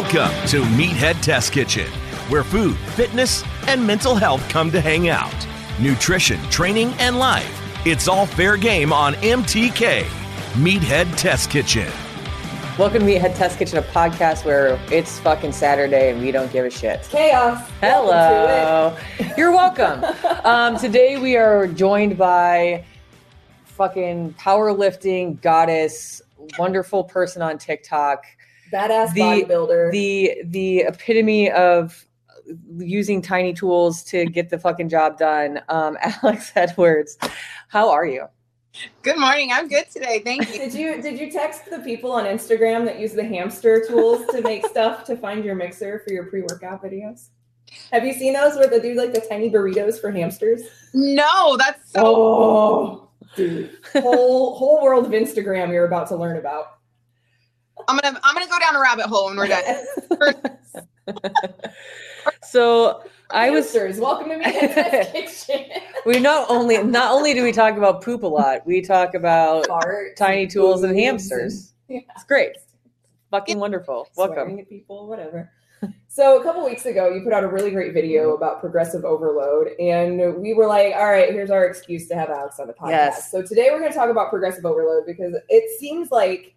Welcome to Meathead Test Kitchen, where food, fitness, and mental health come to hang out. Nutrition, training, and life. It's all fair game on MTK. Meathead Test Kitchen. Welcome to Meathead Test Kitchen, a podcast where it's fucking Saturday and we don't give a shit. chaos. Hello. You're welcome. um, today we are joined by fucking powerlifting goddess, wonderful person on TikTok, Badass the bodybuilder. the the epitome of using tiny tools to get the fucking job done. Um, Alex Edwards, how are you? Good morning. I'm good today. Thank you. did you did you text the people on Instagram that use the hamster tools to make stuff to find your mixer for your pre-workout videos? Have you seen those where they do like the tiny burritos for hamsters? No, that's so. Oh, dude, whole whole world of Instagram you're about to learn about. I'm gonna I'm gonna go down a rabbit hole when we're done. So I was Hamsters, welcome to me Kitchen. we not only not only do we talk about poop a lot, we talk about Farts, tiny tools and boobs, hamsters. Yeah. It's great. Fucking wonderful. Welcome. at people, whatever. So a couple weeks ago, you put out a really great video mm-hmm. about progressive overload, and we were like, "All right, here's our excuse to have Alex on the podcast." Yes. So today we're going to talk about progressive overload because it seems like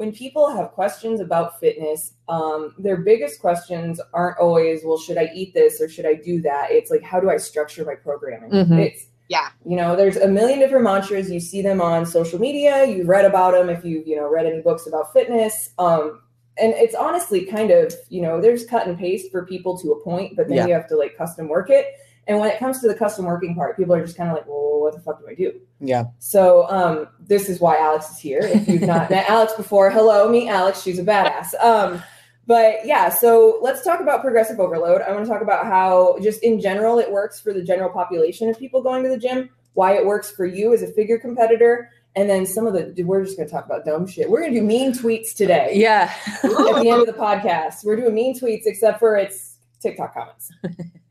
when people have questions about fitness, um, their biggest questions aren't always, "Well, should I eat this or should I do that?" It's like, "How do I structure my programming?" Mhm. It's Yeah. you know, there's a million different mantras. You see them on social media. You've read about them if you've, you know, read any books about fitness. Um, and it's honestly kind of, you know, there's cut and paste for people to a point, but then Yeah. you have to like custom work it. And when it comes to the custom working part, people are just kind of like, well, what the fuck do I do? Yeah. So um, this is why Alex is here. If you've not met Alex before, hello, meet Alex. She's a badass. Um, but yeah, so let's talk about progressive overload. I want to talk about how, just in general, it works for the general population of people going to the gym, why it works for you as a figure competitor, and then some of the, we're just going to talk about dumb shit. We're going to do mean tweets today Yeah. at the end of the podcast. We're doing mean tweets, except for it's TikTok comments.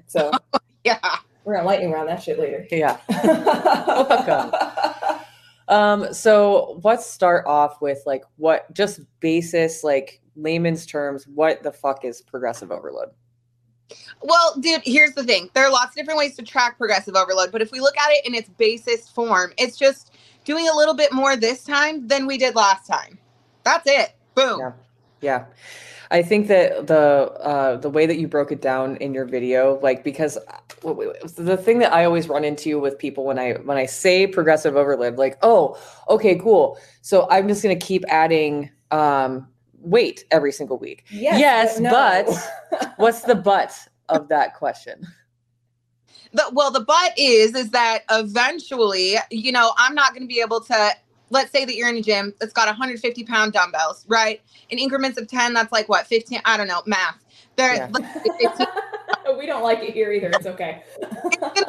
So Yeah. we're going to lightning round that shit later. yeah. Welcome. Um, so let's start off with like what just basis, like layman's terms, what the fuck is progressive overload? Well, dude, here's the thing. There are lots of different ways to track progressive overload, but if we look at it in its basest form, it's just doing a little bit more this time than we did last time. That's it. Boom. Yeah. Yeah. I think that the uh, the way that you broke it down in your video, like because the thing that I always run into with people when I when I say progressive overload, like, oh, okay, cool. So I'm just gonna keep adding um, weight every single week. Yes, no. but what's the but of that question? The, well, the but is is that eventually, you know, I'm not going to be able to. Let's say that you're in a gym that's got 150 pound dumbbells, right? In increments of 10, that's like what 15. I don't know math. There, Yeah. 15 we don't like it here either. It's okay. a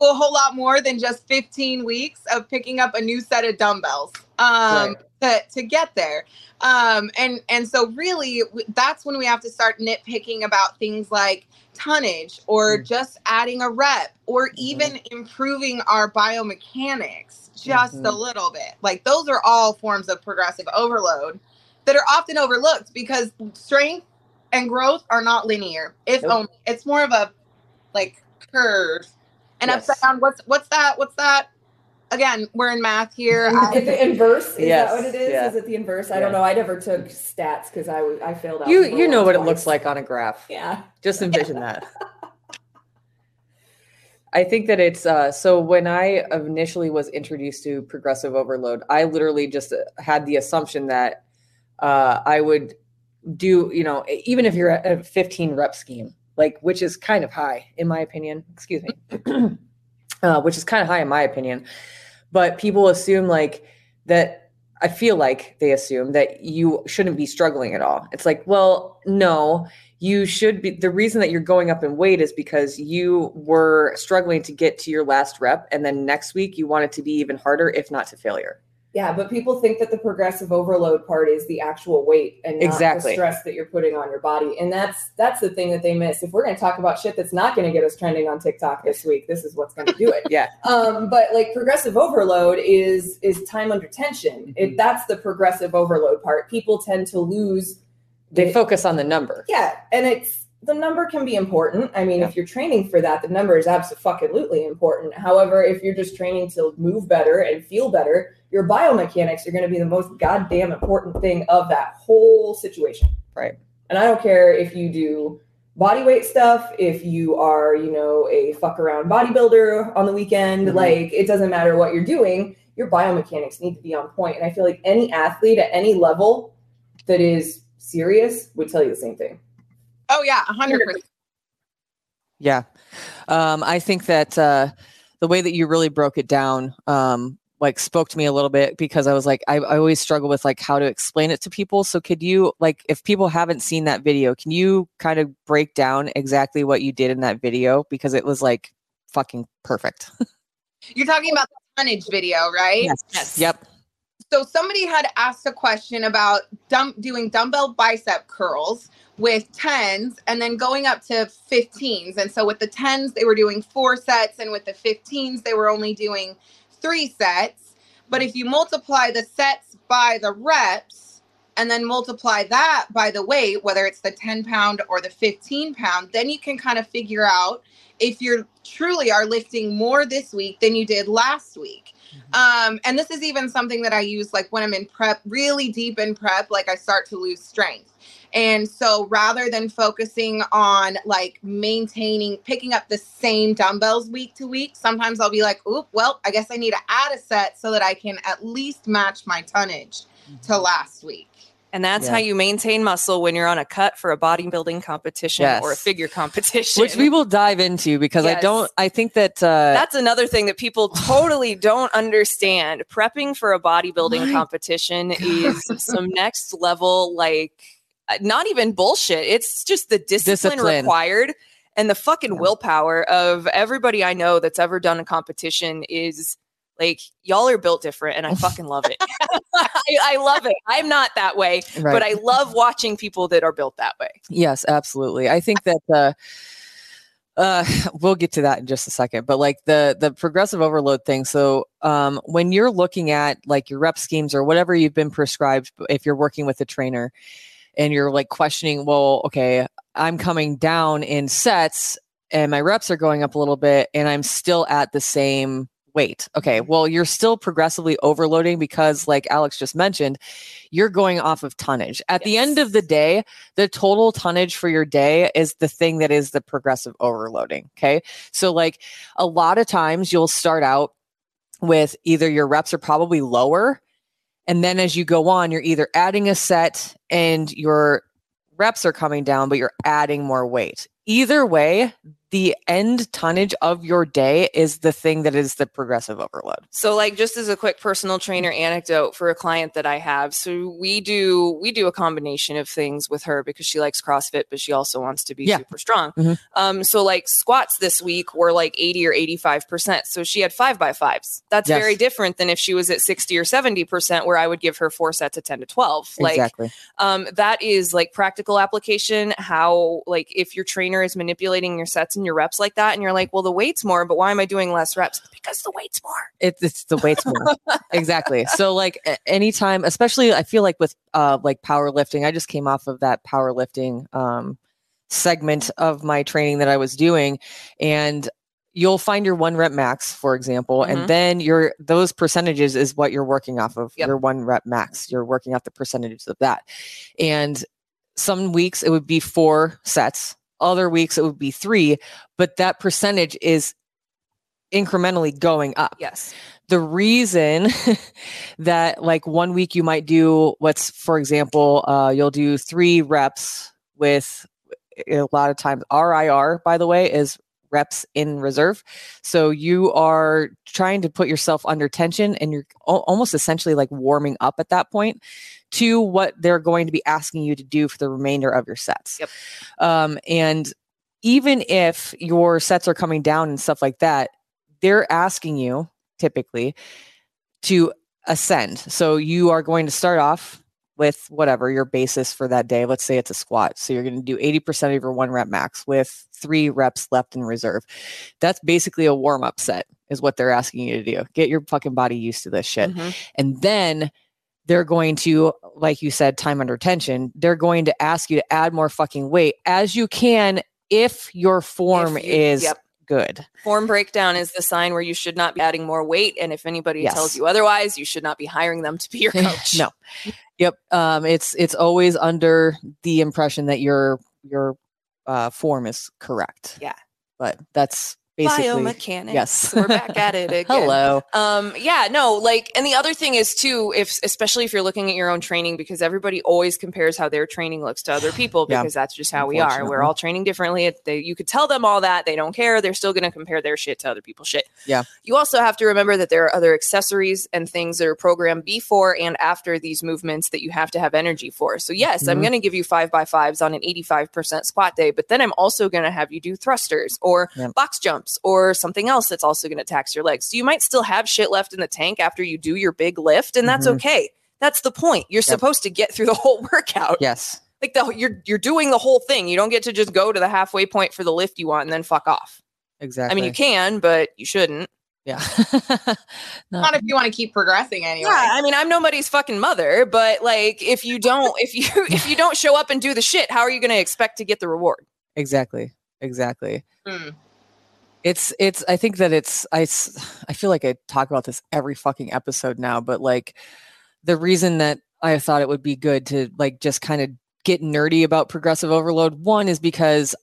whole lot more than just 15 weeks of picking up a new set of dumbbells um to, to get there um and and so really that's when we have to start nitpicking about things like tonnage or Mm. just adding a rep or even improving our biomechanics just a Mhm. little bit like those are all forms of progressive overload that are often overlooked because strength and growth are not linear It's Nope. only it's more of a like curve and Yes. upside down what's what's that what's that again we're in math here I- the inverse? Is Yes, that what it is? yeah. Is it the inverse? I Yeah. don't know. I never took stats because I was I failed out. You you know one what it looks like on a graph. Yeah. Just envision that. I think that it's uh, so when I initially was introduced to progressive overload, I literally just uh, had the assumption that uh, I would do, you know, even if you're at a 15 rep scheme, like which is kind of high in my opinion. Excuse me, uh, which is kind of high in my opinion. But people assume like that I feel like they assume that you shouldn't be struggling at all. It's like, well, no, you should be. The reason that you're going up in weight is because you were struggling to get to your last rep. And then next week, you want it to be even harder, if not to failure. Yeah, but people think that the progressive overload part is the actual weight and not Exactly. the stress that you're putting on your body. And that's that's the thing that they miss. If we're going to talk about shit that's not going to get us trending on TikTok this week, this is what's going to do it. Yeah. Um, but like progressive overload is is time under tension. It, that's the progressive overload part. People tend to lose. They it- focus on the number. Yeah, and it's the number can be important. I mean, Yeah. if you're training for that, the number is absolutely important. However, if you're just training to move better and feel better, your biomechanics are going to be the most goddamn important thing of that whole situation. Right. And I don't care if you do body weight stuff, if you are, you know, a fuck around bodybuilder on the weekend, Mhm. like it doesn't matter what you're doing, your biomechanics need to be on point. And I feel like any athlete at any level that is serious would tell you the same thing. Oh yeah, hundred percent. Yeah. Um, I think that uh, the way that you really broke it down, um, like spoke to me a little bit because I was like, I, I always struggle with like how to explain it to people. So could you like, if people haven't seen that video, can you kind of break down exactly what you did in that video? Because it was like fucking perfect. You're talking about the tonnage video, right? Yes. Yep. So somebody had asked a question about dumb, doing dumbbell bicep curls with 10s and then going up to 15s. And so with the 10s, they were doing four sets, and with the 15s, they were only doing three sets. But if you multiply the sets by the reps and then multiply that by the weight, whether it's the 10 pound or the 15 pound, then you can kind of figure out if you're truly are lifting more this week than you did last week. Um, and this is even something that I use like when I'm in prep, really deep in prep, like I start to lose strength. And so rather than focusing on like maintaining, picking up the same dumbbells week to week, sometimes I'll be like, oop, well, I guess I need to add a set so that I can at least match my tonnage to last week. And that's Yeah. how you maintain muscle when you're on a cut for a bodybuilding competition or a figure competition. Which we will dive into because I don't, I think that, uh, That's another thing that people totally don't understand. Prepping for a bodybuilding My competition is some next level, like not even bullshit. It's just the discipline, Discipline. required and the fucking Yeah. willpower of everybody I know that's ever done a competition is like y'all are built different and I fucking love it. I, I love it. I'm not that way, right. but I love watching people that are built that way. Yes, absolutely. I think that uh uh we'll get to that in just a second but like the the progressive overload thing so um when you're looking at like your rep schemes or whatever you've been prescribed if you're working with a trainer and you're like questioning well okay i'm coming down in sets and my reps are going up a little bit and i'm still at the same weight okay mm-hmm. well you're still progressively overloading because like alex just mentioned you're going off of tonnage at the end of the day the total tonnage for your day is the thing that is the progressive overloading. Okay. So, like a lot of times you'll start out with either your reps are probably lower. And then as you go on, you're either adding a set and your reps are coming down, but you're adding more weight. Either way, the end tonnage of your day is the thing that is the progressive overload. So like just as a quick personal trainer anecdote for a client that I have. So we do we do a combination of things with her because she likes CrossFit but she also wants to be Yeah. super strong. Mhm. Um so like squats this week were like 80 or 85%. So she had 5 by 5s. That's Yes. very different than if she was at 60 or 70% where I would give her four sets of 10 to 12. Like exactly. um, that is like practical application how like if your trainer is manipulating your sets and your reps like that and you're like well the weight's more but why am i doing less reps because the weight's more It's it's the weights more. exactly. So like anytime, especially I feel like with uh like powerlifting, I just came off of that powerlifting um segment of my training that I was doing and you'll find your one rep max for example Mhm. and then your those percentages is what you're working off of Yep. your one rep max you're working off the percentages of that and some weeks it would be four sets other weeks it would be three but that percentage is incrementally going up. Yes. The reason that like one week you might do what's for example uh, you'll do three reps with a lot of times rir by the way is reps in reserve. So you are trying to put yourself under tension and you're al- almost essentially like warming up at that point to what they're going to be asking you to do for the remainder of your sets. Yep. Um, and even if your sets are coming down and stuff like that, they're asking you typically to ascend. So you are going to start off with whatever your basis for that day. Let's say it's a squat. So you're going to do 80% of your one rep max with three reps left in reserve. That's basically a warm up set, is what they're asking you to do. Get your fucking body used to this shit. Mhm. And then they're going to, like you said, time under tension, they're going to ask you to add more fucking weight as you can if your form If you- is yep. good. Form breakdown is the sign where you should not be adding more weight. And if anybody Yes. tells you otherwise, you should not be hiring them to be your coach. no. Yep. Um, it's it's always under the impression that your your uh, form is correct. Yeah. But that's basically Biomechanics. Yes. We're back at it again. Hello. Um, yeah, no, like, and the other thing is too, if especially if you're looking at your own training, because everybody always compares how their training looks to other people, Yeah. because that's just how we are. We're all training differently. They, you could tell them all that they don't care. They're still going to compare their shit to other people's shit. Yeah. You also have to remember that there are other accessories and things that are programmed before and after these movements that you have to have energy for. So yes, I'm Mhm. going to give you five by fives on an 85% squat day, but then I'm also going to have you do thrusters or Yep. box jumps or something else that's also going to tax your legs. So you might still have shit left in the tank after you do your big lift, and that's Mhm. okay. That's the point. You're supposed to get through the whole workout. Yes. Like the you're you're doing the whole thing. You don't get to just go to the halfway point for the lift you want and then fuck off. Exactly. I mean, you can, but you shouldn't. Yeah. Not if you want to keep progressing anyway. Yeah, I mean, I'm nobody's fucking mother, but like, if you don't, if you if you don't show up and do the shit, how are you going to expect to get the reward? exactly. Exactly. Mm. It's it's I think that it's I I feel like I talk about this every fucking episode now, but like the reason that I thought it would be good to like just kind of get nerdy about progressive overload one is because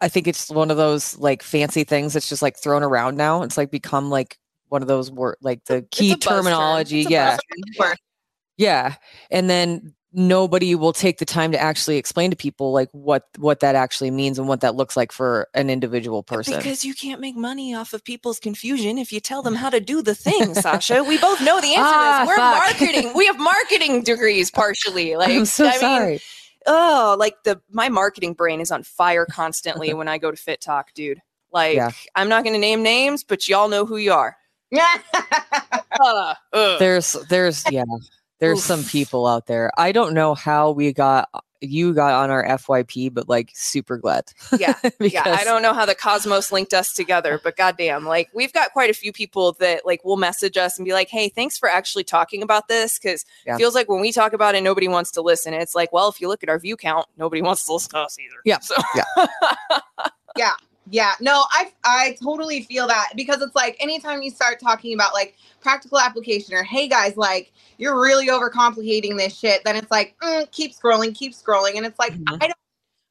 I think it's one of those like fancy things that's just like thrown around now. It's like become like one of those word like the key It's a buzz term. terminology. Yeah. Yeah. And then nobody will take the time to actually explain to people like what what that actually means and what that looks like for an individual person. Because you can't make money off of people's confusion if you tell them how to do the thing, Sasha. We both know the answer Ah, to. We're fuck. marketing. We have marketing degrees partially. Like I'm so I mean, sorry. oh, like the my marketing brain is on fire constantly when I go to FitTok, dude. Like Yeah. I'm not going to name names, but y'all know who you are. Uh, ugh. there's there's yeah there's some people out there i don't know how we got you got on our fyp but like super glad yeah, yeah. I don't know how the cosmos linked us together, but goddamn, like we've got quite a few people that like will message us and be like, "Hey, thanks for actually talking about this." Because Yeah. it feels like when we talk about it, nobody wants to listen. It's like, well, if you look at our view count, nobody wants to listen to us either. Yeah. So yeah. Yeah, no, I I totally feel that because it's like anytime you start talking about like practical application or hey guys, like you're really overcomplicating this shit, then it's like mm, keep scrolling, keep scrolling, and it's like Mhm. I don't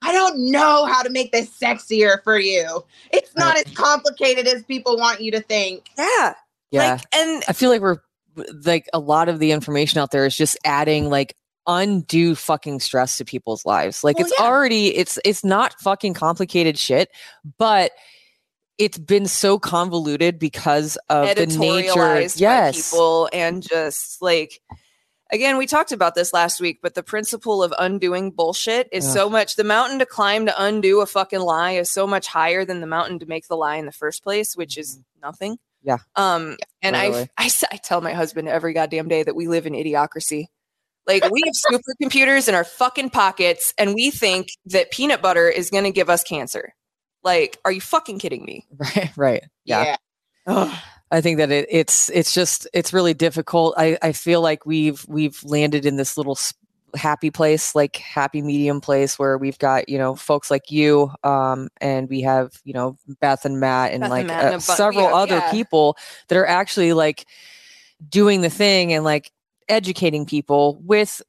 I don't know how to make this sexier for you. It's not as complicated as people want you to think. yeah, yeah Like, and i feel like we're like a lot of the information out there is just adding like undue fucking stress to people's lives like Well, it's yeah. already it's it's not fucking complicated shit but it's been so convoluted because of the nature yes people and just like again we talked about this last week but the principle of undoing bullshit is so much the mountain to climb to undo a fucking lie is so much higher than the mountain to make the lie in the first place which is nothing Mm-hmm. Yeah. um and I, I I tell my husband every goddamn day that we live in idiocracy like we have supercomputers in our fucking pockets and we think that peanut butter is going to give us cancer like are you fucking kidding me right right yeah Ugh. I think that it, it's it's just it's really difficult. I, I feel like we've we've landed in this little s- happy place, like happy medium place, where we've got you know folks like you, um, and we have you know Beth and Matt and Beth and like Matt uh, a bu- several have- other yeah. people that are actually like doing the thing and like educating people with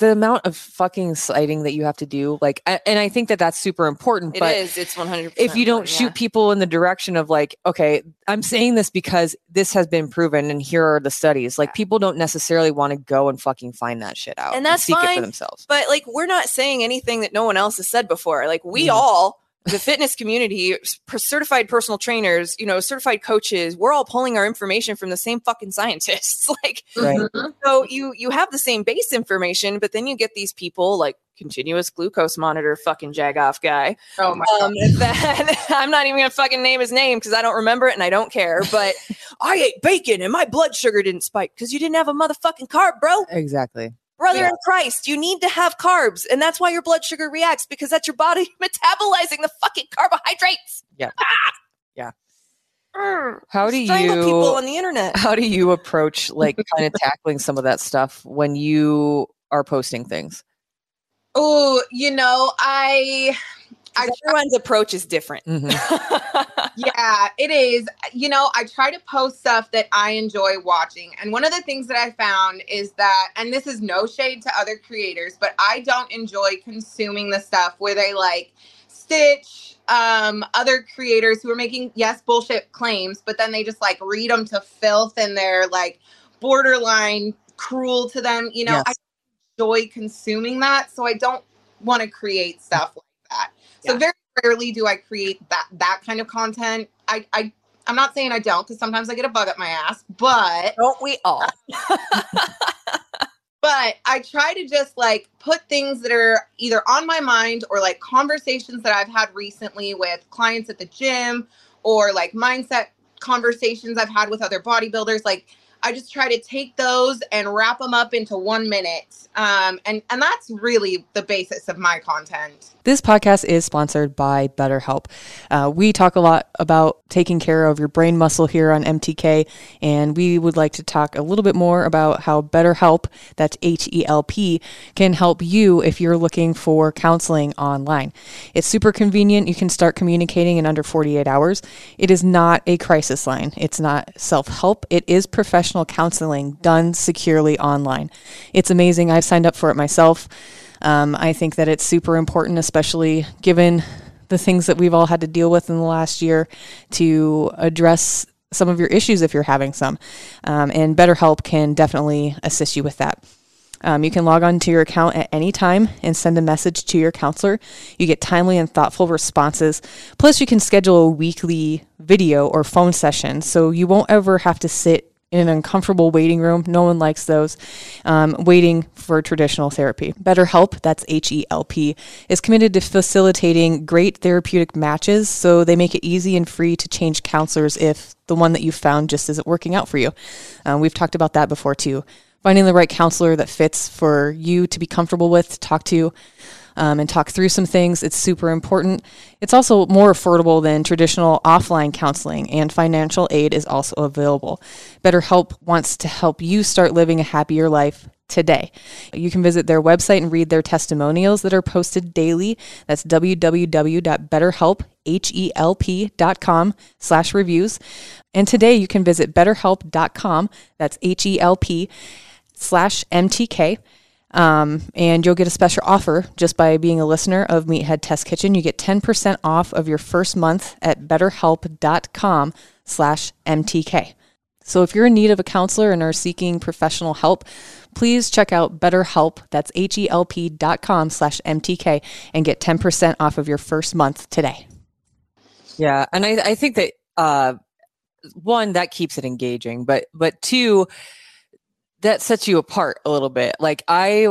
the amount of fucking citing that you have to do. Like, and I think that that's super important. It but is. It's one hundred. if you don't shoot people in the direction of like okay i'm saying this because this has been proven and here are the studies like Yeah. people don't necessarily want to go and fucking find that shit out And that's seek it fine, for themselves but like we're not saying anything that no one else has said before. Like we Mhm. all the fitness community, certified personal trainers, you know, certified coaches, we're all pulling our information from the same fucking scientists. like, Right. So you you have the same base information, but then you get these people like continuous glucose monitor fucking jagoff guy. Oh my Um, that I'm not even gonna fucking name his name because I don't remember it and I don't care. But I ate bacon and my blood sugar didn't spike because you didn't have a motherfucking carb, bro. Exactly. Brother Yeah. in Christ, you need to have carbs, and that's why your blood sugar reacts because that's your body metabolizing the fucking carbohydrates. Yeah. Ah! Yeah. Mm. How do Strangle you people on the internet? how do you approach like kind of tackling some of that stuff when you are posting things? Oh, you know, I I 'Cause Everyone's approach is different. Mhm. Yeah, it is. You know, I try to post stuff that I enjoy watching. And one of the things that I found is that, and this is no shade to other creators, but I don't enjoy consuming the stuff where they like stitch um other creators who are making yes bullshit claims but then they just like read them to filth and they're like borderline cruel to them you know Yes. i enjoy consuming that so i don't want to create stuff like that so Yeah. very rarely do I create that that kind of content. I I I'm not saying I don't because sometimes I get a bug up my ass, but Don't we all? but I try to just like put things that are either on my mind or like conversations that I've had recently with clients at the gym or like mindset conversations I've had with other bodybuilders. Like I just try to take those and wrap them up into one minute. Um, and and that's really the basis of my content. This podcast is sponsored by BetterHelp. Uh, we talk a lot about taking care of your brain muscle here on MTK, and we would like to talk a little bit more about how BetterHelp, that's H E L P, can help you if you're looking for counseling online. It's super convenient. You can start communicating in under 48 hours. It is not a crisis line, it's not self help, it is professional counseling done securely online. It's amazing. I've signed up for it myself. Um, I think that it's super important, especially given the things that we've all had to deal with in the last year, to address some of your issues if you're having some. Um, and BetterHelp can definitely assist you with that. Um, you can log on to your account at any time and send a message to your counselor. You get timely and thoughtful responses. Plus, you can schedule a weekly video or phone session so you won't ever have to sit in an uncomfortable waiting room. No one likes those. Um, waiting for traditional therapy. BetterHelp, that's H E L P, is committed to facilitating great therapeutic matches so they make it easy and free to change counselors if the one that you found just isn't working out for you. Uh, we've talked about that before too. Finding the right counselor that fits for you to be comfortable with, to talk to, um, and talk through some things. It's super important. It's also more affordable than traditional offline counseling, and financial aid is also available. BetterHelp wants to help you start living a happier life today. You can visit their website and read their testimonials that are posted daily. That's www.betterhelp.com slash reviews. And today you can visit betterhelp.com. That's H-E-L-P slash MTK. Um, and you'll get a special offer just by being a listener of Meathead Test Kitchen. You get 10% off of your first month at betterhelp.com slash MTK. So if you're in need of a counselor and are seeking professional help, please check out BetterHelp. That's H-E-L-P dot com slash MTK and get 10% off of your first month today. Yeah. And I, I think that, uh, one, that keeps it engaging, but, but two, that sets you apart a little bit. Like I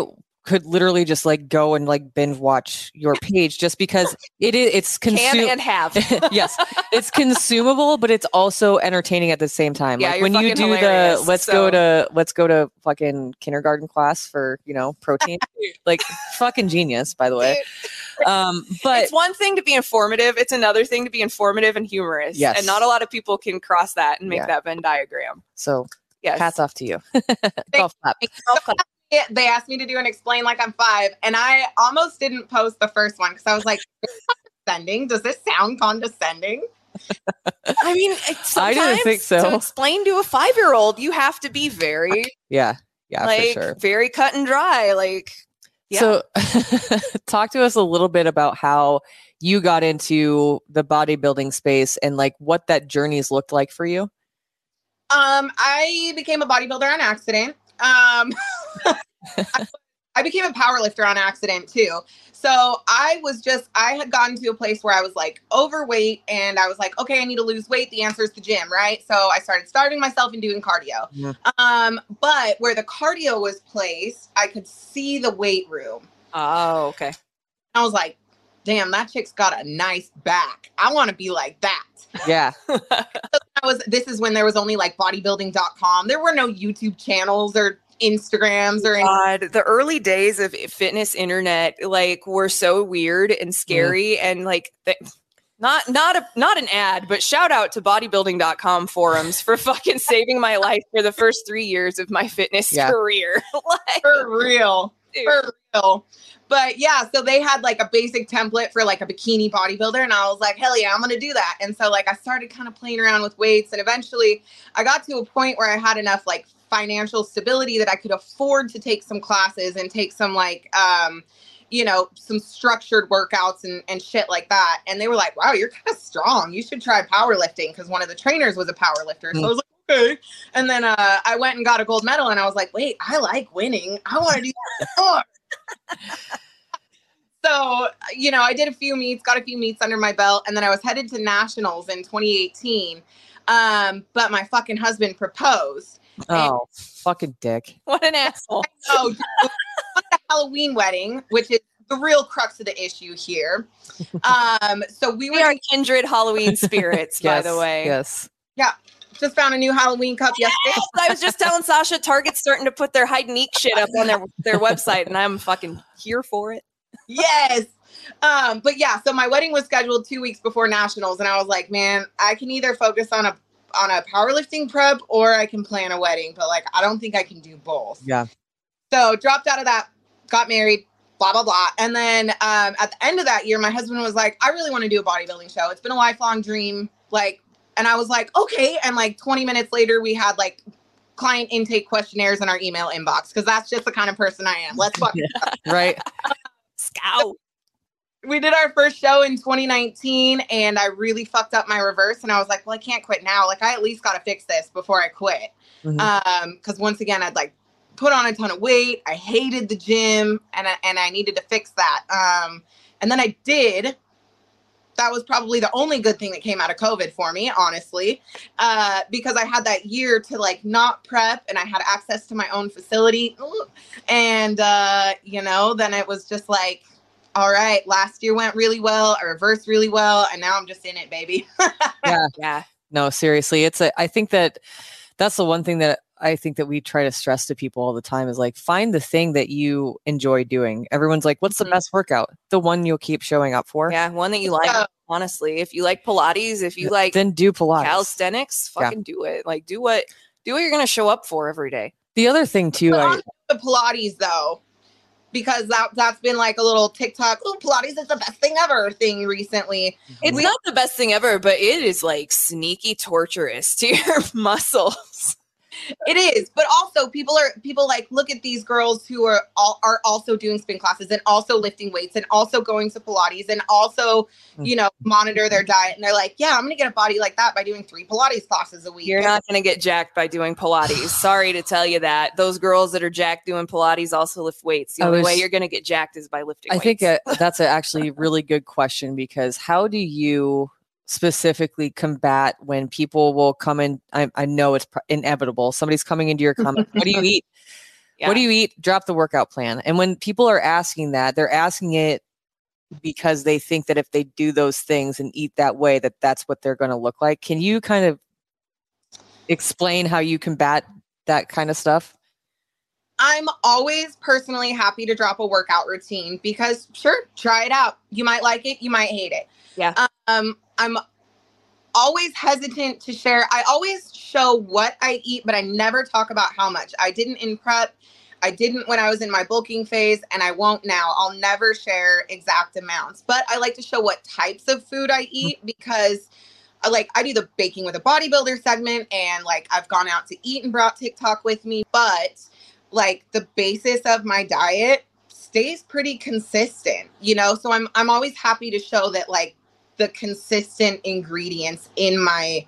could literally just like go and like binge watch your page just because it is it's Can and have. yes, it's consumable, but it's also entertaining at the same time. Yeah, like when you do the let's so- go to let's go to fucking kindergarten class for you know protein, like fucking genius, by the way. Um, but it's one thing to be informative; it's another thing to be informative and humorous. Yes. and not a lot of people can cross that and make Yeah. that Venn diagram. so Yes, hats off to you. Golf clap. it- they asked me to do an explain like I'm five, and I almost didn't post the first one because I was like, condescending. Does this sound condescending? I mean, I didn't think sometimes so. To explain to a five-year-old, you have to be very, Yeah, yeah, like, for sure. very cut and dry. Like, yeah. So, talk to us a little bit about how you got into the bodybuilding space and like what that journey's looked like for you. Um, I became a bodybuilder on accident. Um, I, I became a power lifter on accident too. So I was just, I had gotten to a place where I was like overweight and I was like, okay, I need to lose weight. The answer is the gym, right? So I started starving myself and doing cardio. Yeah. Um, but where the cardio was placed, I could see the weight room. Oh, okay. I was like, damn, that chick's got a nice back. I want to be like that. Yeah. That was this is when there was only like bodybuilding.com. There were no YouTube channels or Instagrams or anything. God, the early days of fitness internet like were so weird and mm. scary and like th- not not a not an ad, but shout out to bodybuilding.com forums for fucking saving my life for the first 3 years of my fitness Yeah. career. like for real. dude. For real. But yeah, so they had like a basic template for like a bikini bodybuilder, and I was like, hell yeah, I'm gonna do that. And so like I started kind of playing around with weights, and eventually I got to a point where I had enough like financial stability that I could afford to take some classes and take some like um you know some structured workouts and, and shit like that. And they were like wow you're kind of strong. You should try powerlifting because one of the trainers was a power lifter so i was like okay. And then uh, i went and got a gold medal and i was like wait i like winning. I want to do that more so you know i did a few meets got a few meets under my belt and then i was headed to nationals in 2018 um, but my fucking husband proposed Oh, fucking dick. What an asshole. Oh, a Halloween wedding, which is the real crux of the issue here. Um, so we We were are kindred Halloween spirits, by the way. Yes. Just found a new Halloween cup yesterday. I was just telling Sasha Target's starting to put their Hyde and EEK shit up on their, their website, and I'm fucking here for it. yes. Um, but yeah, so my wedding was scheduled two weeks before nationals, and I was like, man, I can either focus on a on a powerlifting prep or I can plan a wedding, but like I don't think I can do both. Yeah. So dropped out of that, got married, blah blah blah. And then um, at the end of that year, my husband was like, I really want to do a bodybuilding show. It's been a lifelong dream. Like, and I was like, okay. And like 20 minutes later, we had like client intake questionnaires in our email inbox because that's just the kind of person I am. Let's fuck. Right. Scout. we did our first show in 2019 and I really fucked up my reverse and I was like, well, I can't quit now. Like I at least got to fix this before I quit. Mhm. Um, cuz once again I'd like put on a ton of weight. I hated the gym and I, and I needed to fix that. Um, and then I did. That was probably the only good thing that came out of COVID for me, honestly, uh, because I had that year to like not prep and I had access to my own facility. And, uh, you know, then it was just like, all right, last year went really well, I reversed really well, and now I'm just in it, baby. Yeah. Yeah. No, seriously, it's a. I think that that's the one thing that I think that we try to stress to people all the time is like find the thing that you enjoy doing. Everyone's like, "What's the mm-hmm. best workout?" The one you'll keep showing up for. Yeah. One that you like, Yeah. honestly. If you like Pilates, if you like then do Pilates. calisthenics, Yeah. fucking do it. Like do what do what you're gonna show up for every day. The other thing too, I the Pilates though, because that that's been like a little TikTok. Oh, Pilates is the best thing ever thing recently. It's We- not the best thing ever, but it is like sneaky torturous to your muscles. It is, but also people are people like look at these girls who are all are also doing spin classes and also lifting weights and also going to Pilates and also you know monitor their diet and they're like, yeah, I'm gonna get a body like that by doing three Pilates classes a week. You're not going to get jacked by doing Pilates. Sorry to tell you that. Those girls that are jacked doing Pilates also lift weights. The I only way you're going to get jacked is by lifting I weights. think uh, that's a actually really good question because how do you specifically combat when people will come in? I, I know it's pr- inevitable. Somebody's coming into your comment. what do you eat? What do you eat? Drop the workout plan. And when people are asking that, they're asking it because they think that if they do those things and eat that way, that that's what they're going to look like. Can you kind of explain how you combat that kind of stuff? I'm always personally happy to drop a workout routine because sure, try it out. You might like it, you might hate it. Yeah. Um, I'm always hesitant to share. I always show what I eat, but I never talk about how much. I didn't in prep. I didn't when I was in my bulking phase, and I won't now. I'll never share exact amounts, but I like to show what types of food I mm. eat because I like I do the baking with a bodybuilder segment, and like I've gone out to eat and brought TikTok with me, but like the basis of my diet stays pretty consistent, you know? So I'm I'm always happy to show that like the consistent ingredients in my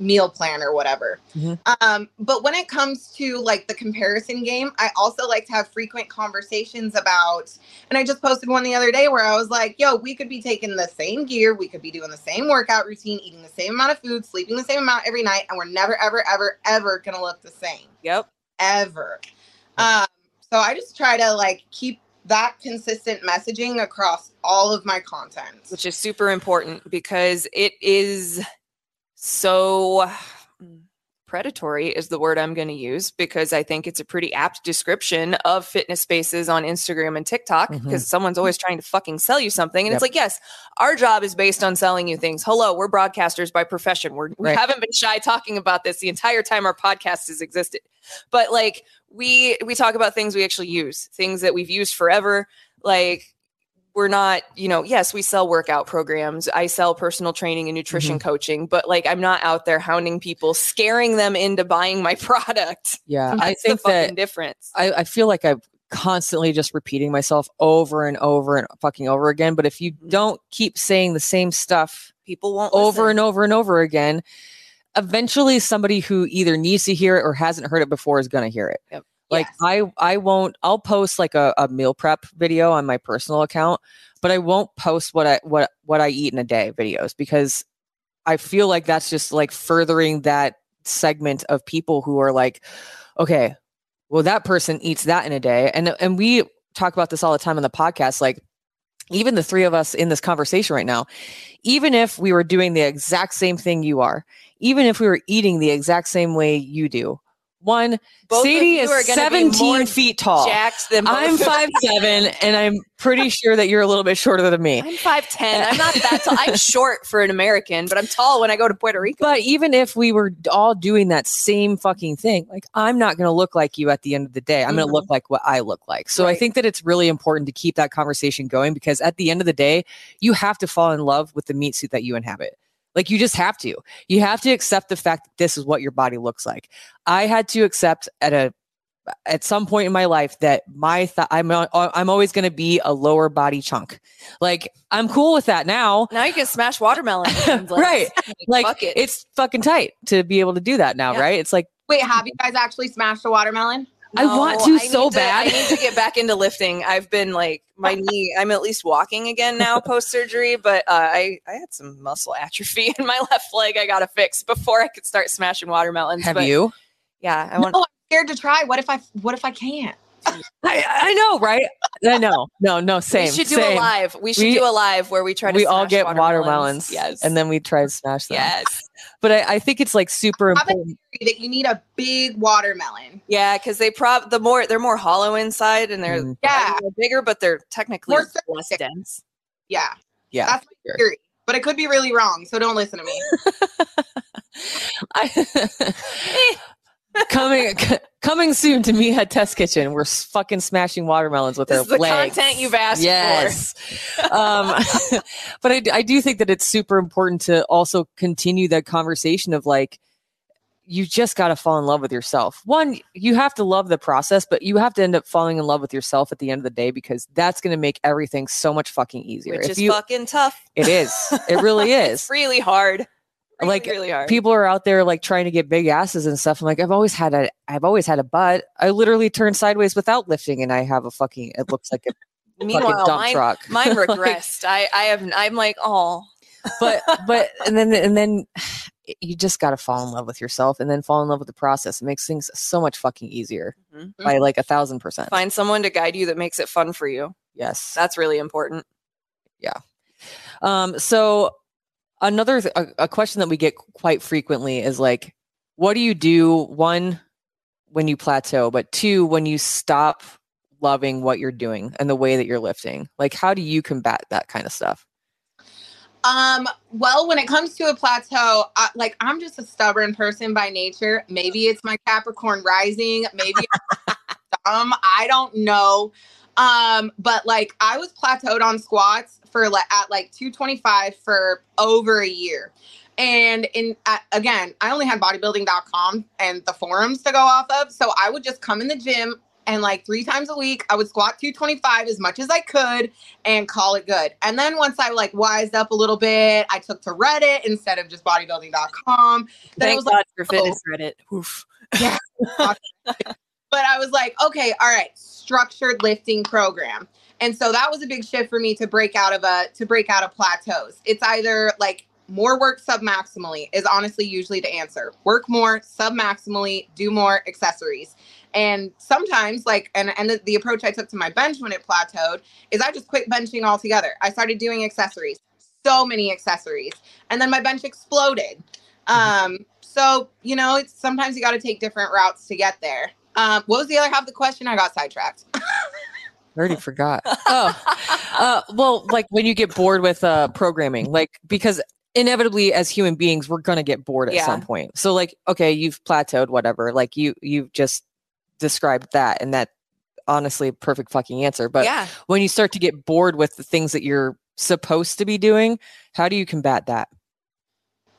meal plan or whatever. Mhm. Um, but when it comes to like the comparison game, I also like to have frequent conversations about, and I just posted one the other day where I was like, yo, we could be taking the same gear, we could be doing the same workout routine, eating the same amount of food, sleeping the same amount every night, and we're never, ever, ever, ever gonna look the same. Yep. Ever. Um, so I just try to like keep that consistent messaging across all of my content. which is super important because it is so predatory is the word I'm going to use because I think it's a pretty apt description of fitness spaces on Instagram and TikTok mm-hmm. because someone's always trying to fucking sell you something and Yep. it's like yes our job is based on selling you things hello we're broadcasters by profession we're, we Right. haven't been shy talking about this the entire time our podcast has existed but like we we talk about things we actually use things that we've used forever like we're not you know yes we sell workout programs i sell personal training and nutrition Mm-hmm. coaching but like i'm not out there hounding people scaring them into buying my product Yeah, That's I the think fucking that difference I, I feel like I'm constantly just repeating myself over and over and fucking over again. But if you Mhm. don't keep saying the same stuff people won't over listen. and over and over again, eventually somebody who either needs to hear it or hasn't heard it before is going to hear it. Yep. Like Yes. I, I won't. I'll post like a, a meal prep video on my personal account, but I won't post what I what what I eat in a day videos because I feel like that's just like furthering that segment of people who are like, okay, well that person eats that in a day, and and we talk about this all the time on the podcast. Like even the three of us in this conversation right now, even if we were doing the exact same thing you are, even if we were eating the exact same way you do, one, Both Sadie is are gonna be 17 feet tall. jacked than I'm five seven, and I'm pretty sure that you're a little bit shorter than me. I'm five ten. I'm not that tall. I'm short for an American, but I'm tall when I go to Puerto Rico. But even if we were all doing that same fucking thing, like I'm not going to look like you at the end of the day. I'm going Mhm. to look like what I look like. So I think that it's really important to keep that conversation going because at the end of the day, you have to fall in love with the meat suit that you inhabit. Like you just have to. You have to accept the fact that this is what your body looks like. I had to accept at a at some point in my life that my th- I'm a- I'm always going to be a lower body chunk. Like I'm cool with that now. now you can smash watermelon. and, like, Right. Like fuck it. it's fucking tight to be able to do that now, Yeah. right? It's like Wait, have you guys actually smashed a watermelon? I want to I so bad. I need to get back into lifting. I've been like my knee. I'm at least walking again now post surgery, but uh, I I had some muscle atrophy in my left leg. I got to fix before I could start smashing watermelons. have but you? Yeah, I want. no, I'm scared to try. What if I what if I can't? I, I know, right? I know. No, no, same. we should do same. a live. We should We- do a live where we try to. We all smash get watermelons, Yes, and then we try to smash them. yes, But I, I think it's like super Have important. That you need a big watermelon. yeah, because they prob the more they're more hollow inside and they're Mm, Yeah. they're bigger, but they're technically More less circular. dense. Yeah, yeah. that's my sure. theory. But it could be really wrong, so don't listen to me. I, coming coming soon to Meathead Test Kitchen. We're fucking smashing watermelons with This our is the legs. content you've asked for. yes. um, but I, I do think that it's super important to also continue that conversation of like, you just got to fall in love with yourself. One, you have to love the process, but you have to end up falling in love with yourself at the end of the day because that's going to make everything so much fucking easier. which If is you, fucking tough. it is. It really is. It's really hard. Like, really hard. people are out there like trying to get big asses and stuff. I'm like, I've always had a, I've always had a butt. I literally turn sideways without lifting, and I have a fucking. It looks like a fucking Meanwhile, dump mine, truck. mine Like, regressed. I, I have, I'm like, oh, but but and then and then you just got to fall in love with yourself and then fall in love with the process. It makes things so much fucking easier Mhm. by like a thousand percent. find someone to guide you that makes it fun for you. Yes. That's really important. Yeah. Um. So another th- a, question that we get quite frequently is like, what do you do? One, when you plateau, but two, when you stop loving what you're doing and the way that you're lifting. Like, how do you combat that kind of stuff? Um, well, when it comes to a plateau, I, like I'm just a stubborn person by nature. Maybe it's my Capricorn rising, maybe I'm I don't know. Um, but like I was plateaued on squats for like at like 225 for over a year. And in again, I only had bodybuilding.com and the forums to go off of. So I would just come in the gym, and like three times a week I would squat 225 as much as I could and call it good. And then once I like wised up a little bit, I took to Reddit instead of just bodybuilding.com. Then it Thank was God like, for oh. fitness Reddit. Oof. yeah. but I was like, okay, all right, structured lifting program. And so that was a big shift for me to break out of a to break out of plateaus. It's either like more work submaximally is honestly usually the answer. Work more submaximally, do more accessories. And sometimes like and and the, the approach I took to my bench when it plateaued is I just quit benching altogether. I started doing accessories. So many accessories. And then my bench exploded. Um so, you know, it's sometimes you got to take different routes to get there. Um, what was the other half of the question? I got sidetracked. I already forgot. Oh, uh, well, like when you get bored with uh, programming, like because inevitably as human beings, we're gonna get bored at Yeah. some point. So, like, okay, you've plateaued, whatever. Like you, you've just described that, and that honestly, perfect fucking answer. But yeah. when you start to get bored with the things that you're supposed to be doing, how do you combat that?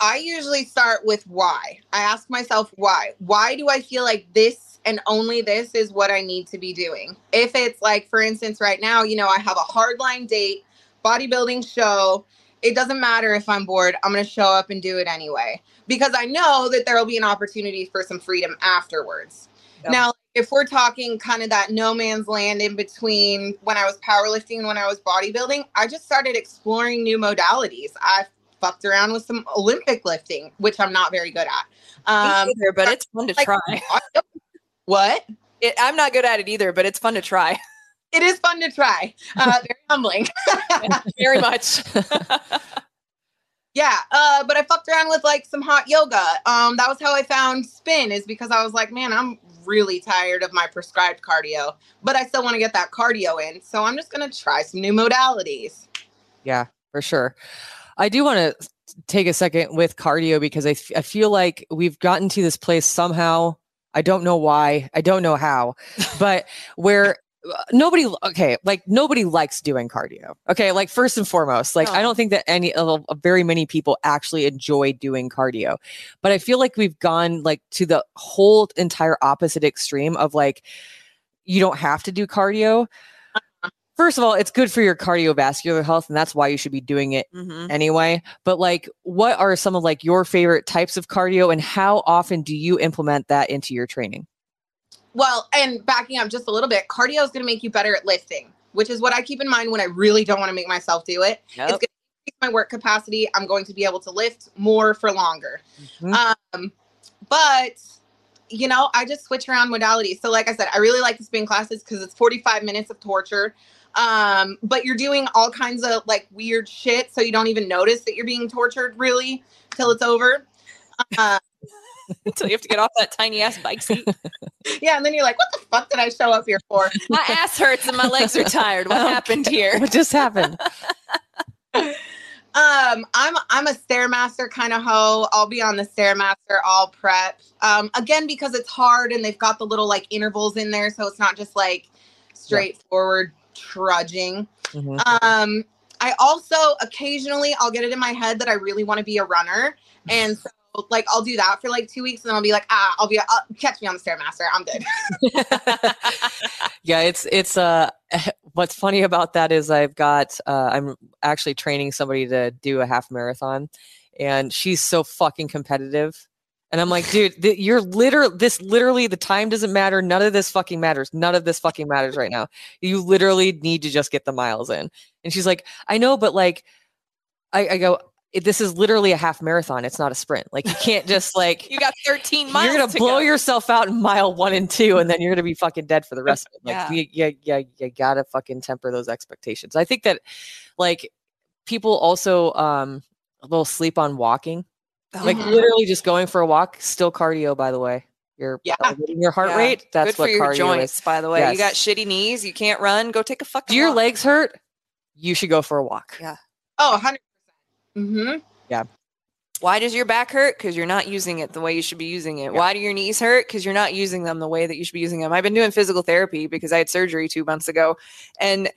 I usually start with why. I ask myself why. Why do I feel like this and only this is what I need to be doing? If it's like, for instance, right now, you know, I have a hardline date, bodybuilding show. It doesn't matter if I'm bored, I'm going to show up and do it anyway because I know that there will be an opportunity for some freedom afterwards. Yep. Now, if we're talking kind of that no man's land in between when I was powerlifting and when I was bodybuilding, I just started exploring new modalities. I fucked around with some Olympic lifting, which I'm not very good at. Um, either, but it's fun to like- try. what? It, I'm not good at it either, but it's fun to try. It is fun to try. Uh, very humbling. Very much. Yeah, uh, but I fucked around with like some hot yoga. Um, that was how I found spin, is because I was like, man, I'm really tired of my prescribed cardio, but I still want to get that cardio in. So I'm just gonna try some new modalities. Yeah, for sure. I do want to take a second with cardio because I, f- I feel like we've gotten to this place somehow. I don't know why. I don't know how, but where uh, nobody, okay, like nobody likes doing cardio. Okay. Like first and foremost, like I don't think that any, uh, very many people actually enjoy doing cardio, but I feel like we've gone like to the whole entire opposite extreme of like, you don't have to do cardio. First of all, it's good for your cardiovascular health, and that's why you should be doing it hmm anyway. But like, what are some of like your favorite types of cardio, and how often do you implement that into your training? Well, and backing up just a little bit, cardio is gonna make you better at lifting, which is what I keep in mind when I really don't want to make myself do it. It's gonna increase my work capacity. I'm going to be able to lift more for longer. Mhm. Um, but you know, I just switch around modalities. So, like I said, I really like the spin classes because it's 45 minutes of torture. Um, but you're doing all kinds of like weird shit, so you don't even notice that you're being tortured really till it's over. Uh, Until you have to get off that tiny ass bike seat. yeah, and then you're like, "What the fuck did I show up here for?" My ass hurts and my legs are tired. What happened here? What just happened? Um, I'm I'm a stairmaster kind of hoe. I'll be on the stairmaster all prep. Um, again because it's hard and they've got the little like intervals in there, so it's not just like straightforward trudging. Mhm. Um, I also occasionally I'll get it in my head that I really want to be a runner, and so like I'll do that for like two weeks, and then I'll be like, ah, I'll be uh, catch me on the stairmaster. I'm good. yeah, it's it's uh what's funny about that is I've got uh I'm actually training somebody to do a half marathon and she's so fucking competitive. And I'm like, dude, th- you're literally this literally the time doesn't matter. None of this fucking matters. None of this fucking matters right now. You literally need to just get the miles in. And she's like, I know, but like I, I go, this is literally a half marathon. It's not a sprint. Like you can't just like You got 13 miles. you're gonna blow go. yourself out in mile one and two, and then you're gonna be fucking dead for the rest of it. Like, Yeah. you, you, you, you gotta fucking temper those expectations. I think that, like, people also um a little sleep on walking. Like, Mhm. literally just going for a walk, still cardio. By the way, you're Yeah. your heart Yeah. rate. That's Good for what your cardio joints, is. by the way. You got shitty knees. You can't run. Go take a fucking Do your walk. legs hurt? You should go for a walk. Yeah. Oh, 100 percent. Mm-hmm. Yeah. Why does your back hurt? Because you're not using it the way you should be using it. Why do your knees hurt? Because you're not using them the way that you should be using them. I've been doing physical therapy because I had surgery two months ago. And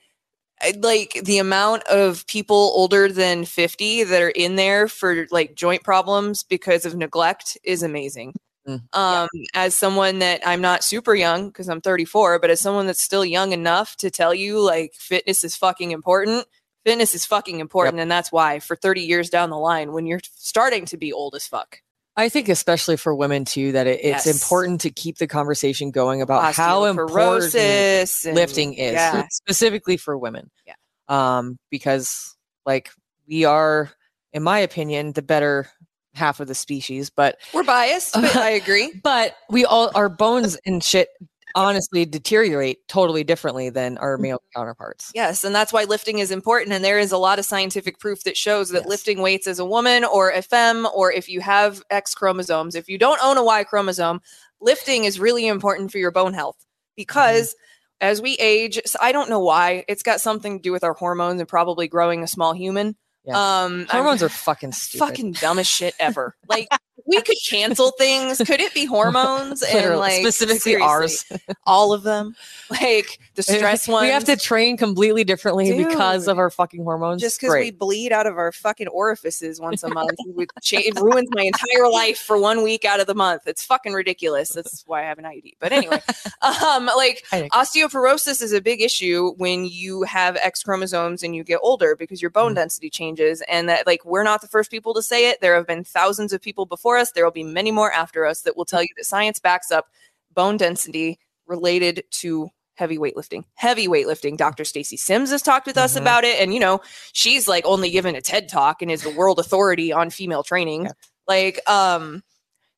like the amount of people older than 50 that are in there for like joint problems because of neglect is amazing. Mm, Um, as someone that I'm not super young because I'm 34, but as someone that's still young enough to tell you like fitness is fucking important. Fitness is fucking important, and that's why for 30 years down the line, when you're starting to be old as fuck, I think especially for women too that it, it's Yes. important to keep the conversation going about how important and- lifting is yeah. specifically for women. Yeah. Um, because like we are, in my opinion, the better half of the species, but we're biased, but I agree. but we all our bones and shit honestly deteriorate totally differently than our male counterparts. Yes, and that's why lifting is important. And there is a lot of scientific proof that shows that Yes. lifting weights as a woman or a femme, or if you have X chromosomes, if you don't own a Y chromosome, lifting is really important for your bone health because as we age, so I don't know why, it's got something to do with our hormones and probably growing a small human. Yeah. Um, Hormones I'm- are fucking stupid. fucking dumbest shit ever. Like we could cancel things. Could it be hormones and like specifically seriously, ours. all of them? Like the stress one. We have to train completely differently because of our fucking hormones. just because we bleed out of our fucking orifices once a month, it, ruins my entire life for one week out of the month. It's fucking ridiculous. That's why I have an IUD. But anyway, um, like osteoporosis is a big issue when you have X chromosomes and you get older because your bone density changes. And that, like, we're not the first people to say it. There have been thousands of people before us. There will be many more after us that will tell you that science backs up bone density related to heavy weightlifting. Heavy weightlifting. Dr. Stacy Sims has talked with us Mhm. about it. And, you know, she's like only given a TED talk and is the world authority on female training. Yeah. Like, um,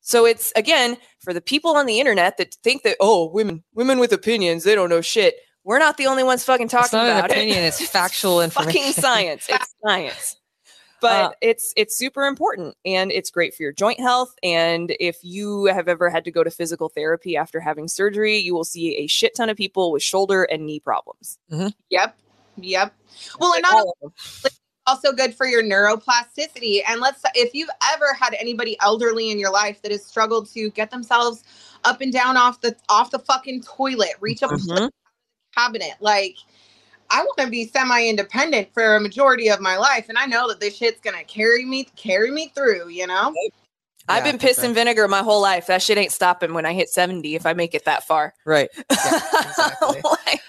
so it's again for the people on the internet that think that oh women women with opinions they don't know shit. We're not the only ones fucking talking It's not an opinion, it. it's factual and fucking information. science. It's science. But Uh, it's it's super important and it's great for your joint health. And if you have ever had to go to physical therapy after having surgery, you will see a shit ton of people with shoulder and knee problems. Yep. Yep. Well, and not All also good for your neuroplasticity. And let's if you've ever had anybody elderly in your life that has struggled to get themselves up and down off the off the fucking toilet, reach up to the Mhm. cabinet, like I want to be semi-independent for a majority of my life, and I know that this shit's gonna carry me carry me through. You know. I've Yeah, been piss for and vinegar my whole life. That shit ain't stopping when I hit 70 if I make it that far. Right. exactly. Like,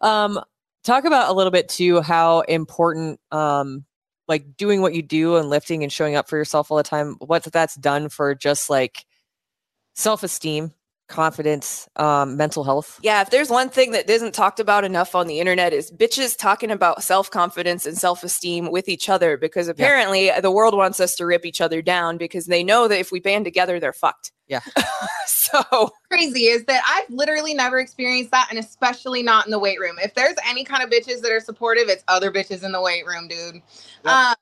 Um, talk about a little bit too how important um like doing what you do and lifting and showing up for yourself all the time, what that's done for just like self-esteem, confidence, um, mental health. yeah, if there's one thing that isn't talked about enough on the internet is bitches talking about self-confidence and self-esteem with each other because apparently the world wants us to rip each other down because they know that if we band together they're fucked. Yeah. so, crazy is that I've literally never experienced that, and especially not in the weight room. If there's any kind of bitches that are supportive, it's other bitches in the weight room, dude. Um,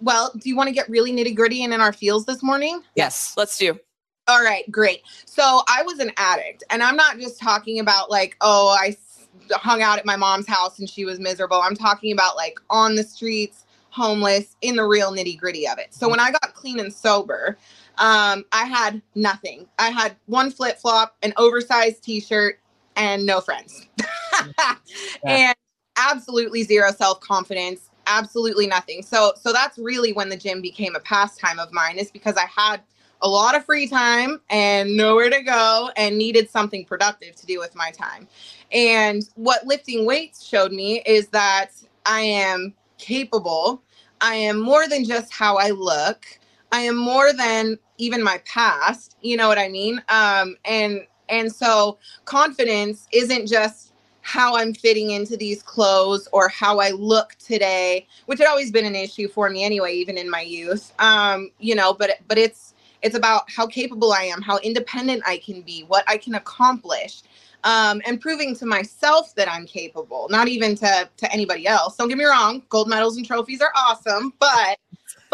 well, do you want to get really nitty gritty and in our feels this morning? yes, let's do. All right, great. So I was an addict, and I'm not just talking about like, oh, I hung out at my mom's house and she was miserable. I'm talking about like on the streets, homeless, in the real nitty gritty of it. So when I got clean and sober, um, I had nothing. I had one flip flop, an oversized t shirt, and no friends. And absolutely zero self confidence, absolutely nothing. So so that's really when the gym became a pastime of mine, is because I had a lot of free time and nowhere to go and needed something productive to do with my time. And what lifting weights showed me is that I am capable. I am more than just how I look. I am more than even my past. You know what I mean? Um, and and so confidence isn't just how I'm fitting into these clothes or how I look today, which had always been an issue for me anyway, even in my youth. Um, you know, but but it's it's about how capable I am, how independent I can be, what I can accomplish, um, and proving to myself that I'm capable, not even to to anybody else. Don't get me wrong, gold medals and trophies are awesome, but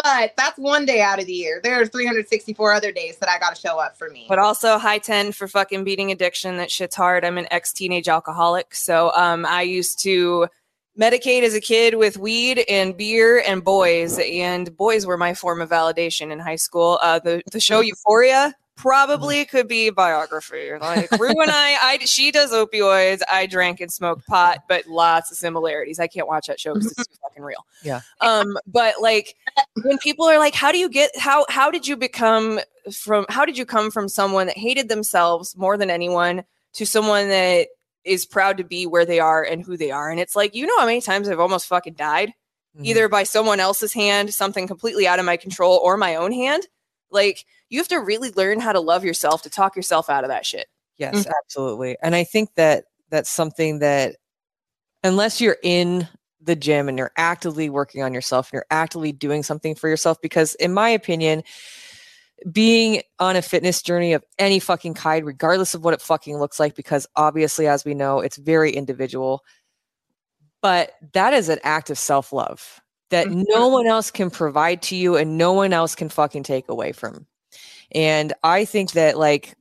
but that's one day out of the year. There are 364 other days that I got to show up for me. But also high 10 for fucking beating addiction. That shit's hard. I'm an ex teenage alcoholic. So um, I used to medicate as a kid with weed and beer and boys. And boys were my form of validation in high school. Uh, the, the show Euphoria probably could be a biography. Like Rue and I, I, she does opioids. I drank and smoked pot, but lots of similarities. I can't watch that show because it's too fucking real. Yeah. Um, but like when people are like, how do you get, how, how did you become from how did you come from someone that hated themselves more than anyone to someone that is proud to be where they are and who they are and it's like you know how many times i've almost fucking died Mhm. either by someone else's hand something completely out of my control or my own hand like you have to really learn how to love yourself to talk yourself out of that shit Yes, absolutely. And I think that that's something that unless you're in the gym and you're actively working on yourself and you're actively doing something for yourself because in my opinion being on a fitness journey of any fucking kind regardless of what it fucking looks like because obviously as we know it's very individual. But that is an act of self-love that mm-hmm. no one else can provide to you and no one else can fucking take away from. And i think that like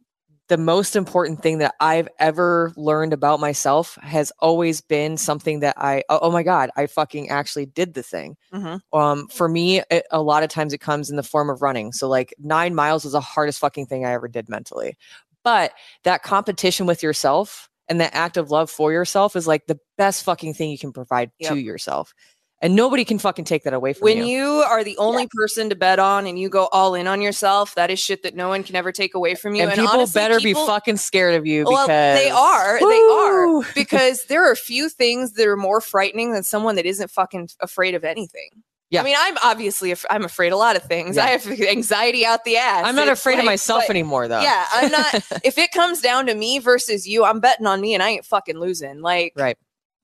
the most important thing that I've ever learned about myself has always been something that I oh, oh my god I fucking actually did the thing. Mhm. Um, for me, it, a lot of times it comes in the form of running. So like nine miles was the hardest fucking thing I ever did mentally, but that competition with yourself and that act of love for yourself is like the best fucking thing you can provide Yep. to yourself, and nobody can fucking take that away from when you. When you are the only person to bet on and you go all in on yourself that is shit that no one can ever take away from you and, people honestly, better people- be fucking scared of you well because they are they are because there are few things that are more frightening than someone that isn't fucking afraid of anything Yeah. I mean, I'm obviously af- I'm afraid of a lot of things. Yeah. I have anxiety out the ass. I'm not It's afraid of myself but- anymore though. Yeah, I'm not. if it comes down to me versus you, I'm betting on me, and I ain't fucking losing. Like, Right.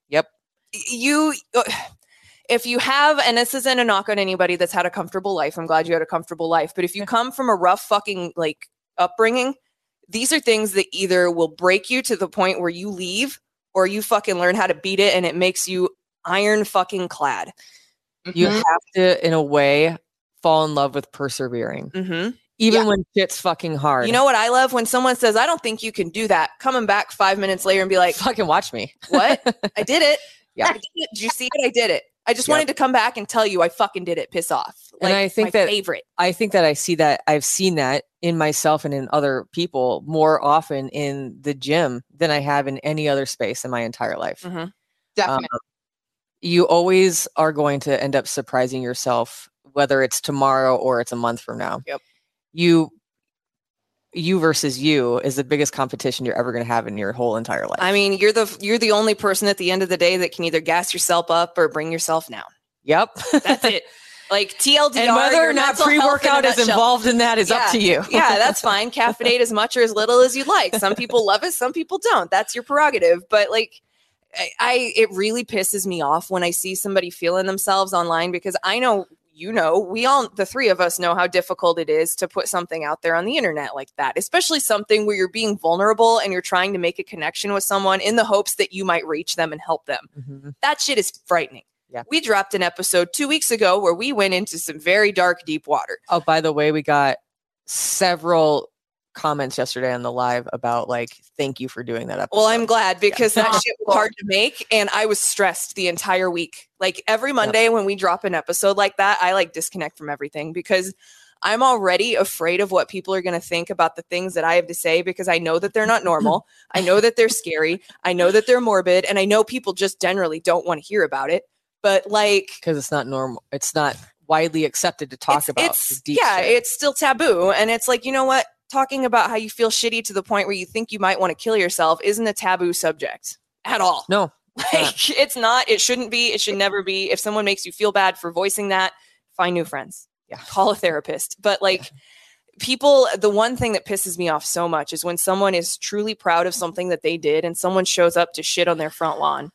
Yep. you uh, if you have and this isn't a knock on anybody that's had a comfortable life i'm glad you had a comfortable life but if you come from a rough fucking like upbringing these are things that either will break you to the point where you leave or you fucking learn how to beat it and it makes you iron fucking clad You Mhm. have to, in a way, fall in love with persevering, hmm even Yeah. when shit's fucking hard. you know what i love when someone says i don't think you can do that coming back five minutes later and be like fucking watch me. what i did it Yeah. I did it. did you see it i did it i just Yep. wanted to come back and tell you i fucking did it piss off And I think my that- favorite I think that I see that I've seen that in myself and in other people more often in the gym than I have in any other space in my entire life. Mhm. Definitely. Um, you always are going to end up surprising yourself, whether it's tomorrow or it's a month from now. Yep. You, you versus you is the biggest competition you're ever going to have in your whole entire life. I mean, you're the you're the only person at the end of the day that can either gas yourself up or bring yourself down. yep. That's it. Like TLDR, and whether or not mental health in a pre-workout is involved in that is up to you. yeah, that's fine. Caffeinate as much or as little as you like. Some people love it, some people don't. That's your prerogative. But like, I, I it really pisses me off when I see somebody feeling themselves online because I know you know we all the three of us know how difficult it is to put something out there on the internet like that especially something where you're being vulnerable and you're trying to make a connection with someone in the hopes that you might reach them and help them Mhm. that shit is frightening Yeah. we dropped an episode two weeks ago where we went into some very dark deep water Oh, by the way, we got several comments yesterday on the live about like, thank you for doing that episode. Well, I'm glad because that Oh, shit was hard to make and I was stressed the entire week. Like every Monday when we drop an episode like that, I like disconnect from everything because I'm already afraid of what people are going to think about the things that I have to say because I know that they're not normal. I know that they're scary. I know that they're morbid and I know people just generally don't want to hear about it. But like because it's not normal. It's not widely accepted to talk it's, about. it's deep yeah, shit. it's still taboo and it's like, you know what? Talking about how you feel shitty to the point where you think you might want to kill yourself isn't a taboo subject at all. no. Like it's not, it shouldn't be, it should never be. If someone makes you feel bad for voicing that, find new friends. Yeah. Call a therapist. But like people, the one thing that pisses me off so much is when someone is truly proud of something that they did and someone shows up to shit on their front lawn.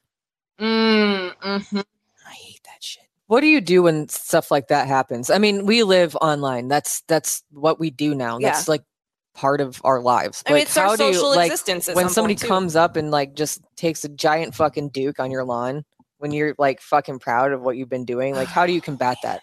Mm, mhm. I hate that shit. What do you do when stuff like that happens? I mean, we live online. That's that's what we do now. Yeah. That's like part of our lives. I mean, Like, it's our how you- social like, existence. When some somebody comes up and like just takes a giant fucking duke on your lawn when you're like fucking proud of what you've been doing, like how do you combat that?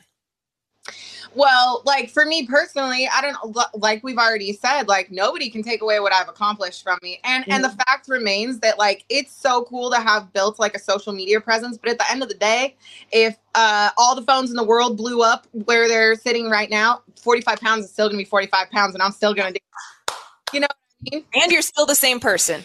Well, like for me personally, I don't like we've already said, like nobody can take away what I've accomplished from me. And and the fact remains that like it's so cool to have built like a social media presence, but at the end of the day, if uh all the phones in the world blew up where they're sitting right now, 45 pounds is still gonna be 45 pounds and I'm still gonna do you know what I mean? and you're still the same person.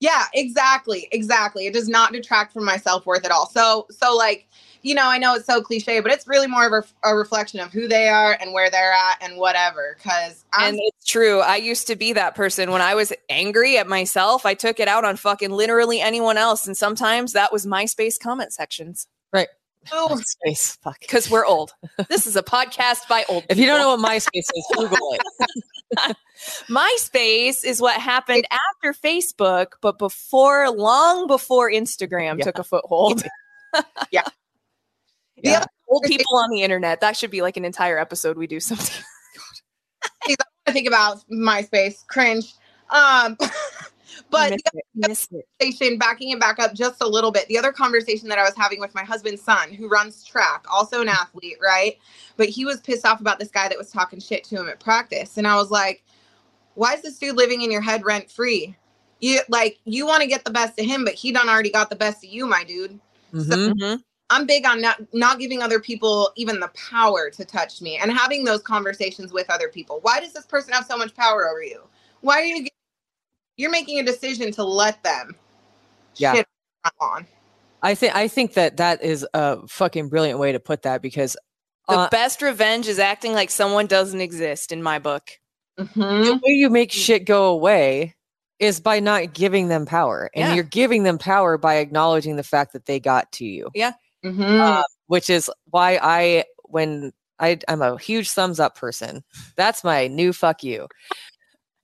Yeah, exactly. Exactly. It does not detract from my self-worth at all. So so like you know, I know it's so cliche, but it's really more of a, a reflection of who they are and where they're at and whatever. Because and it's true. I used to be that person when I was angry at myself. I took it out on fucking literally anyone else, and sometimes that was MySpace comment sections. Right. Oh, MySpace. Fuck. Because we're old. this is a podcast by old. If you don't know what MySpace is, Google it. MySpace is what happened after Facebook, but before, long before Instagram Yeah. took a foothold. Yeah. The Yeah. other- Old people on the internet. That should be like an entire episode we do something. I think about MySpace, cringe. Um, but Miss the it, conversation, backing it back up just a little bit, the other conversation that I was having with my husband's son, who runs track, also an athlete, right? But he was pissed off about this guy that was talking shit to him at practice. And I was like, why is this dude living in your head rent free? You like you want to get the best of him, but he done already got the best of you, my dude. Mhm. Mhm. I'm big on not not giving other people even the power to touch me and having those conversations with other people. Why does this person have so much power over you? Why are you you're making a decision to let them Yeah. shit on? I think I think that that is a fucking brilliant way to put that because The uh, best revenge is acting like someone doesn't exist in my book. Mhm. the way you make shit go away is by not giving them power, and Yeah. you're giving them power by acknowledging the fact that they got to you. Mhm. uh, which is why I when I I'm a huge thumbs up person. That's my new fuck you.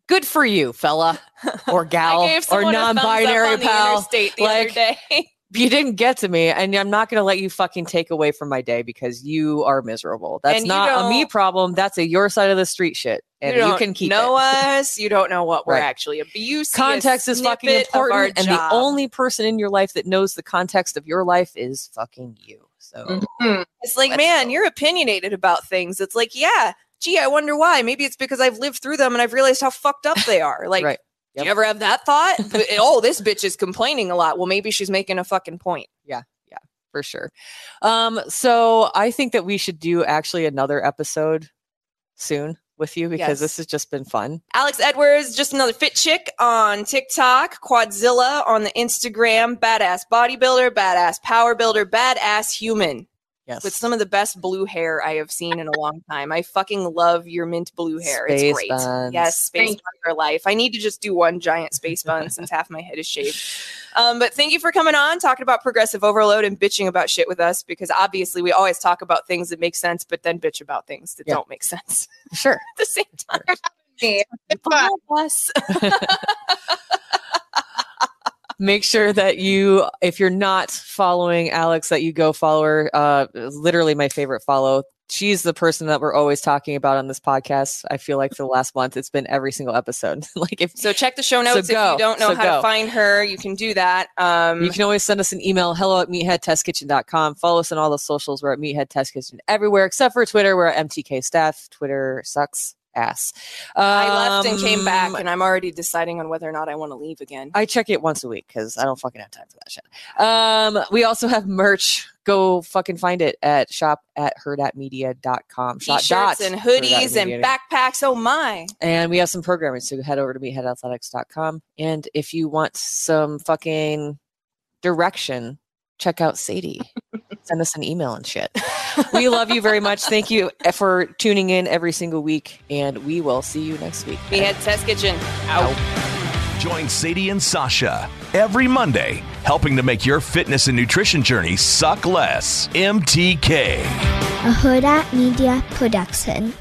Good for you, fella or gal or someone a thumbs up non-binary the pal. the Like, other day. You didn't get to me, and I'm not going to let you fucking take away from my day because you are miserable. That's And not a me problem. That's a your side of the street shit, and you, don't can keep know it. us. You don't know what we're Right. actually abuse. Context is fucking important, and the only person in your life that knows the context of your life is fucking you. So Mhm. It's like, Let's man, go. you're opinionated about things. It's like, yeah, gee, I wonder why. Maybe it's because I've lived through them and I've realized how fucked up they are. Like, Right. Do you ever have that thought? Oh, this bitch is complaining a lot. Well, maybe she's making a fucking point. Yeah, yeah, for sure. Um, so I think that we should do actually another episode soon with you because Yes. this has just been fun. Alex Edwards, just another fit chick on TikTok, Quadzilla on the Instagram, badass bodybuilder, badass power builder, badass human Yes. with some of the best blue hair I have seen in a long time. I fucking love your mint blue hair. Space it's great. buns. Yes, space Thank bun for life. I need to just do one giant space bun since half my head is shaved. Um, but thank you for coming on, talking about progressive overload and bitching about shit with us because obviously we always talk about things that make sense, but then bitch about things that Yeah. don't make sense sure. at the same time. Me. It's fun. Love us. Make sure that you, if you're not following Alex, that you go follow her. Uh, literally my favorite follow. She's the person that we're always talking about on this podcast. I feel like for the last month, it's been every single episode. like if So check the show So notes if go. you don't know So how go. to find her. You can do that. Um, You can always send us an email, hello at meatheadtestkitchen.com. Follow us on all the socials. We're at Meathead Test Kitchen everywhere except for Twitter. We're at MTK Staff. Twitter sucks ass. I left and came back, Um, and I'm already deciding on whether or not I want to leave again. I check it once a week because I don't fucking have time for that shit. Um, we also have merch. Go fucking find it at shop at herdatmedia.com. Shop T-shirts and hoodies and backpacks. Oh my! And we have some programming, so head over to meatheadathletics.com. And if you want some fucking direction, check out Sadie. Send us an email and shit. we love you very much. Thank you eh, for tuning in every single week, and we will see you next week. Meathead Test Kitchen. Out. Join Sadie and Sasha every Monday, helping to make your fitness and nutrition journey suck less. MTK. a Huda Media Production.